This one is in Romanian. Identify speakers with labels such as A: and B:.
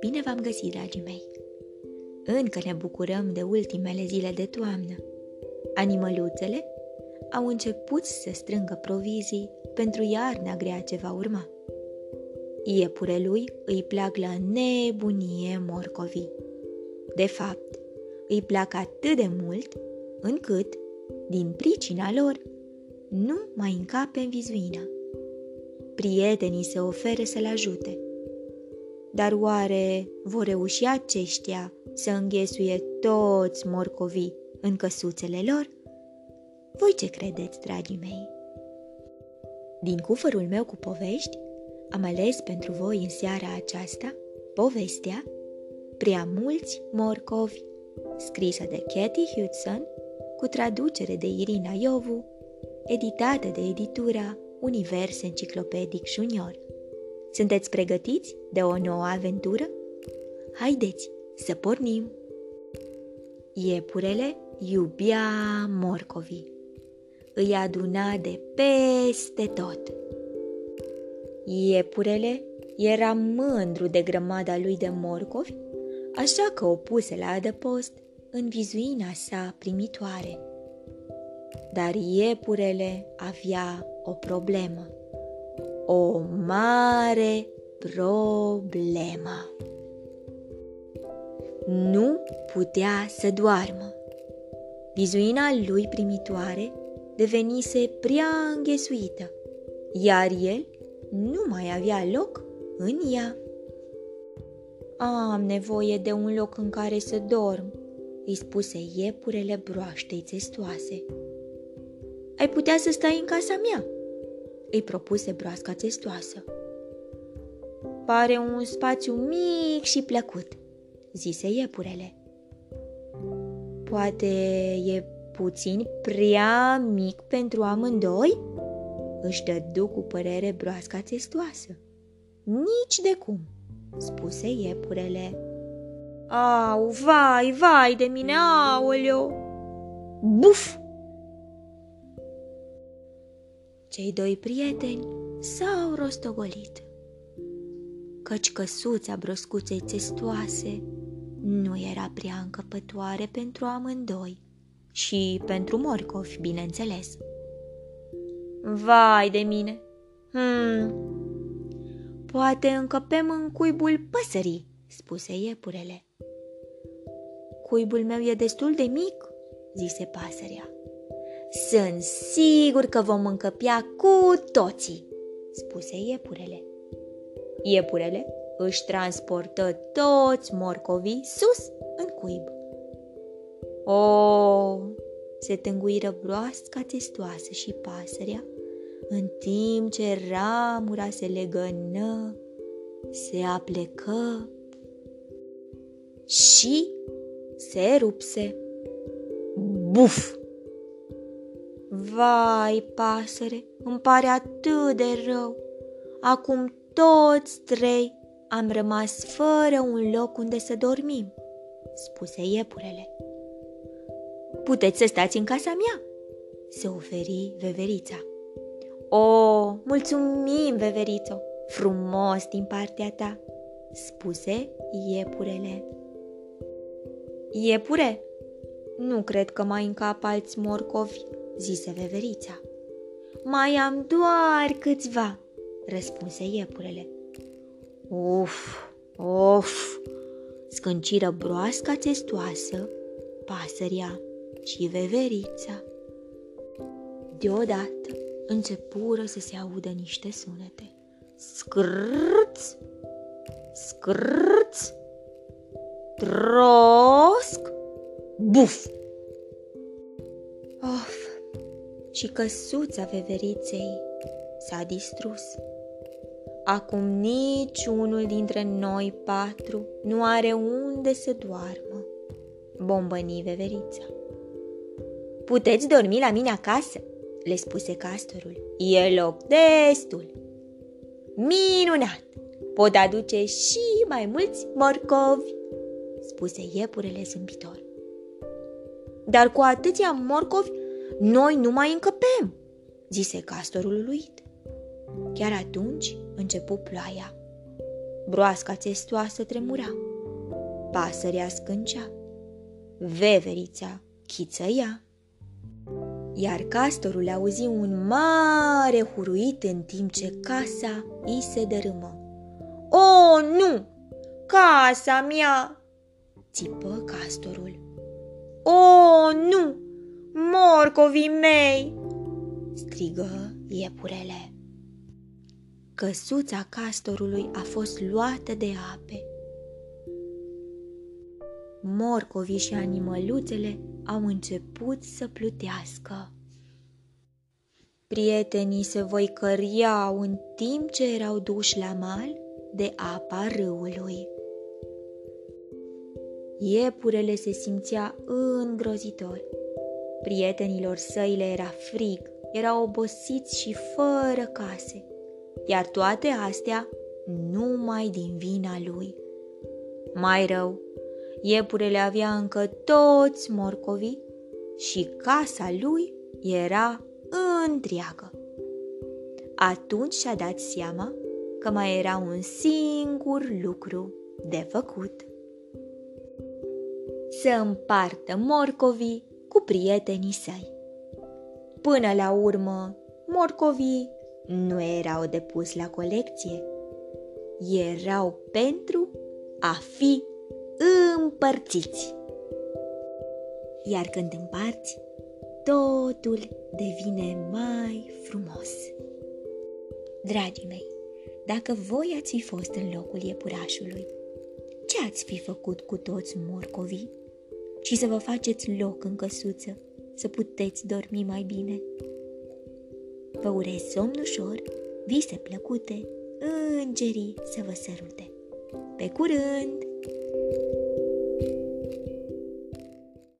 A: Bine v-am găsit, dragii mei! Încă ne bucurăm de ultimele zile de toamnă. Animăluțele au început să strângă provizii pentru iarna grea ce va urma. Iepurelui îi plac la nebunie morcovii. De fapt, îi plac atât de mult încât, din pricina lor, nu mai încape în vizuina. Prietenii se oferă să-l ajute. Dar oare vor reuși aceștia să înghesuie toți morcovii în căsuțele lor? Voi ce credeți, dragii mei? Din cufărul meu cu povești, am ales pentru voi în seara aceasta povestea Prea mulți morcovi, scrisă de Cathy Hudson, cu traducere de Irina Iovu, editată de editura Univers Enciclopedic Junior. Sunteți pregătiți de o nouă aventură? Haideți să pornim! Iepurele iubea morcovii. Îi aduna de peste tot. Iepurele era mândru de grămada lui de morcovi, așa că o puse la adăpost în vizuina sa primitoare. Dar iepurele avea o problemă, o mare problemă. Nu putea să doarmă. Vizuina lui primitoare devenise prea înghesuită, iar el nu mai avea loc în ea. Am nevoie de un loc în care să dorm, îi spuse iepurele broaștei testoase. Ai putea să stai în casa mea, îi propuse broasca testoasă. Pare un spațiu mic și plăcut, zise iepurele. Poate e puțin prea mic pentru amândoi? Își dădu cu părere broasca testoasă. Nici de cum, spuse iepurele. Au, vai, vai de mine, aoleo! Buf! Cei doi prieteni s-au rostogolit. Căci căsuța broscuței testoase nu era prea încăpătoare pentru amândoi și pentru morcovi, bineînțeles. Vai de mine! Hmm. Poate încăpem în cuibul păsării, spuse iepurele. Cuibul meu e destul de mic, zise pasărea. Sunt sigur că vom încăpea cu toții, spuse iepurele. Iepurele își transportă toți morcovii sus în cuib. O, se tânguiră broasca testoasă și pasărea în timp ce ramura se legănă, se aplecă și se rupse. Buf! Vai, pasăre, îmi pare atât de rău. Acum toți trei am rămas fără un loc unde să dormim, spuse iepurele. Puteți să stați în casa mea, se oferi veverița. O, mulțumim, Veverito, frumos din partea ta, spuse iepurele. Iepure, nu cred că mai încap alți morcovi, zise veverița. Mai am doar câțiva, răspunse iepurele. Uf, of, scânciră broasca testoasă, pasăria și veverița. Deodată, începură să se audă niște sunete. Scrâț, scrâț, trosc, buf! Și căsuța veveriței s-a distrus. Acum niciunul dintre noi patru nu are unde să doarmă. Bombăni veverița. Puteți dormi la mine acasă, le spuse castorul. E loc destul. Minunat! Pot aduce și mai mulți morcovi, spuse iepurele zâmbitor. Dar cu atâția morcovi, noi nu mai încăpem, zise castorul uluit. Chiar atunci începu ploaia. Broasca testoasă tremura. Pasărea scâncea. Veverița chițăia. Iar castorul auzi un mare huruit în timp ce casa îi se dărâmă. O, nu! Casa mea! țipă castorul. O, nu! Morcovii mei! strigă iepurele. Căsuța castorului a fost luată de ape. Morcovii și animăluțele au început să plutească. Prietenii se voicăriau în timp ce erau duși la mal de apa râului. Iepurele se simțea îngrozitor. Prietenilor săi le era frig, erau obosiți și fără case, iar toate astea numai din vina lui. Mai rău, iepurele avea încă toți morcovii și casa lui era întreagă. Atunci și-a dat seama că mai era un singur lucru de făcut. Să împartă morcovii cu prietenii săi. Până la urmă, morcovii nu erau de pus la colecție, erau pentru a fi împărțiți. Iar când împarți, totul devine mai frumos. Dragii mei, dacă voi ați fi fost în locul iepurașului, ce ați fi făcut cu toți morcovii? Și să vă faceți loc în căsuță, să puteți dormi mai bine. Vă urez somn ușor, vise plăcute, îngerii să vă sărute. Pe curând! thank you